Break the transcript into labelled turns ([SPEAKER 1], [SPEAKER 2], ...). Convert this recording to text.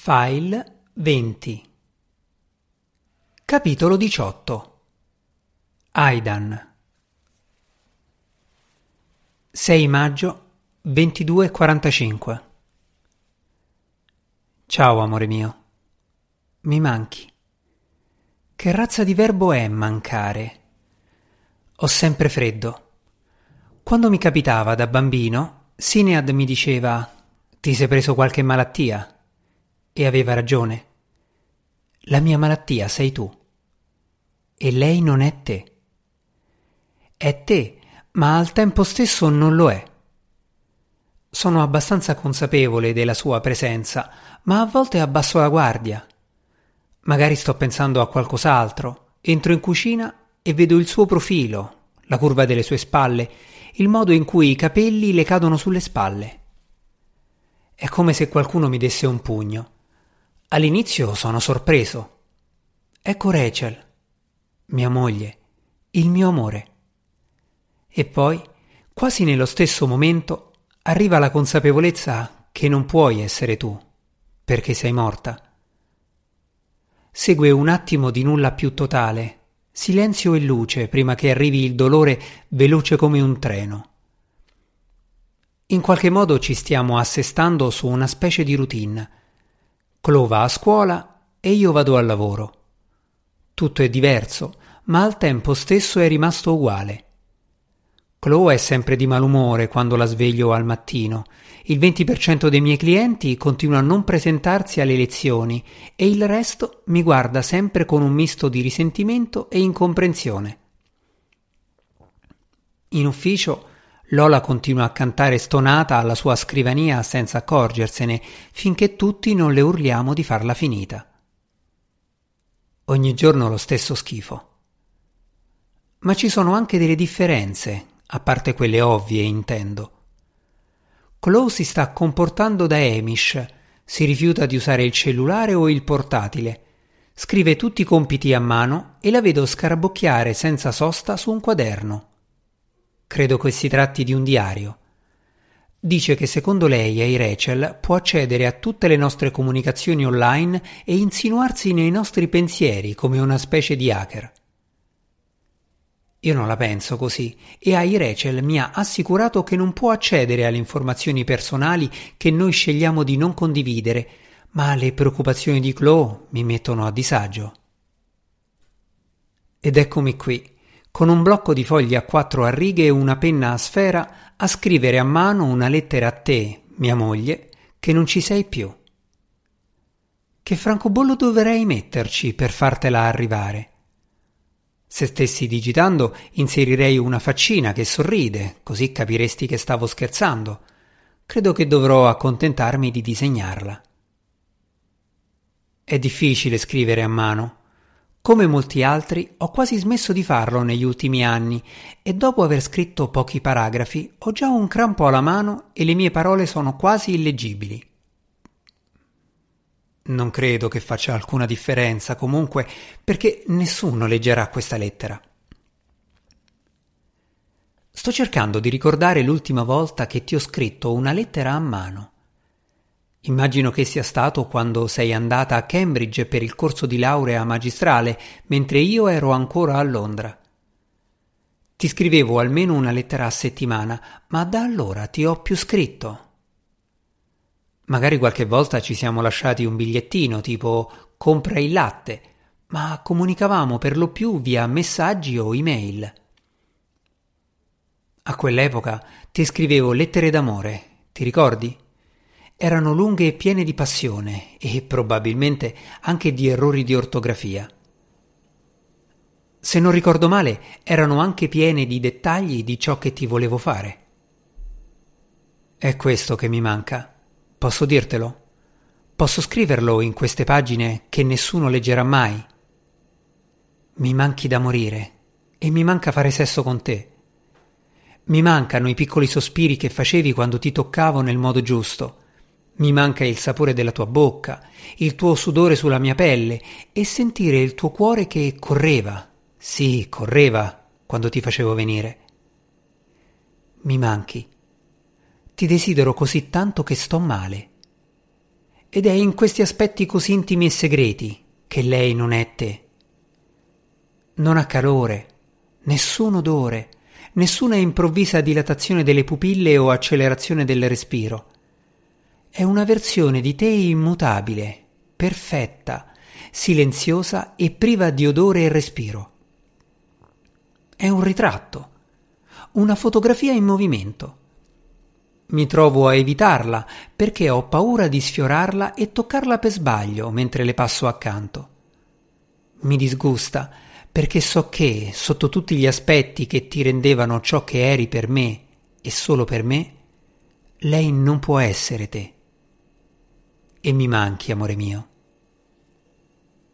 [SPEAKER 1] File 20 Capitolo 18 Aidan 6 maggio 22.45 Ciao amore mio. Mi manchi. Che razza di verbo è mancare? Ho sempre freddo. Quando mi capitava da bambino, Sinead mi diceva Ti sei preso qualche malattia? E aveva ragione. La mia malattia sei tu. E lei non è te. È te, ma al tempo stesso non lo è. Sono abbastanza consapevole della sua presenza, ma a volte abbasso la guardia. Magari sto pensando a qualcos'altro, entro in cucina e vedo il suo profilo, la curva delle sue spalle, il modo in cui i capelli le cadono sulle spalle. È come se qualcuno mi desse un pugno. All'inizio sono sorpreso. Ecco Rachel, mia moglie, il mio amore. E poi, quasi nello stesso momento, arriva la consapevolezza che non puoi essere tu, perché sei morta. Segue un attimo di nulla più totale, silenzio e luce prima che arrivi il dolore veloce come un treno. In qualche modo ci stiamo assestando su una specie di routine Chloe va a scuola e io vado al lavoro. Tutto è diverso, ma al tempo stesso è rimasto uguale. Chloe è sempre di malumore quando la sveglio al mattino. Il 20% dei miei clienti continua a non presentarsi alle lezioni e il resto mi guarda sempre con un misto di risentimento e incomprensione. In ufficio Lola continua a cantare stonata alla sua scrivania senza accorgersene, finché tutti non le urliamo di farla finita. Ogni giorno lo stesso schifo. Ma ci sono anche delle differenze, a parte quelle ovvie, intendo. Chloe si sta comportando da Amish, si rifiuta di usare il cellulare o il portatile, scrive tutti i compiti a mano e la vedo scarabocchiare senza sosta su un quaderno. Credo che si tratti di un diario. Dice che secondo lei e Rachel può accedere a tutte le nostre comunicazioni online e insinuarsi nei nostri pensieri come una specie di hacker. Io non la penso così e Ai Rachel mi ha assicurato che non può accedere alle informazioni personali che noi scegliamo di non condividere, ma le preoccupazioni di Chloe mi mettono a disagio. Ed eccomi qui con un blocco di fogli a quattro a righe e una penna a sfera, a scrivere a mano una lettera a te, mia moglie, che non ci sei più. Che francobollo dovrei metterci per fartela arrivare? Se stessi digitando, inserirei una faccina che sorride, così capiresti che stavo scherzando. Credo che dovrò accontentarmi di disegnarla. È difficile scrivere a mano. Come molti altri, ho quasi smesso di farlo negli ultimi anni e dopo aver scritto pochi paragrafi ho già un crampo alla mano e le mie parole sono quasi illeggibili. Non credo che faccia alcuna differenza comunque perché nessuno leggerà questa lettera. Sto cercando di ricordare l'ultima volta che ti ho scritto una lettera a mano. Immagino che sia stato quando sei andata a Cambridge per il corso di laurea magistrale, mentre io ero ancora a Londra. Ti scrivevo almeno una lettera a settimana, ma da allora ti ho più scritto. Magari qualche volta ci siamo lasciati un bigliettino tipo compra il latte, ma comunicavamo per lo più via messaggi o email. A quell'epoca ti scrivevo lettere d'amore, ti ricordi? Erano lunghe e piene di passione e probabilmente anche di errori di ortografia. Se non ricordo male, erano anche piene di dettagli di ciò che ti volevo fare. È questo che mi manca. Posso dirtelo? Posso scriverlo in queste pagine che nessuno leggerà mai? Mi manchi da morire e mi manca fare sesso con te. Mi mancano i piccoli sospiri che facevi quando ti toccavo nel modo giusto mi manca il sapore della tua bocca, il tuo sudore sulla mia pelle e sentire il tuo cuore che correva, sì, correva quando ti facevo venire. Mi manchi. Ti desidero così tanto che sto male. ed è in questi aspetti così intimi e segreti che lei non è te. Non ha calore, nessun odore, nessuna improvvisa dilatazione delle pupille o accelerazione del respiro. È una versione di te immutabile, perfetta, silenziosa e priva di odore e respiro. È un ritratto, una fotografia in movimento. Mi trovo a evitarla perché ho paura di sfiorarla e toccarla per sbaglio mentre le passo accanto. Mi disgusta perché so che, sotto tutti gli aspetti che ti rendevano ciò che eri per me e solo per me, lei non può essere te. E mi manchi, amore mio.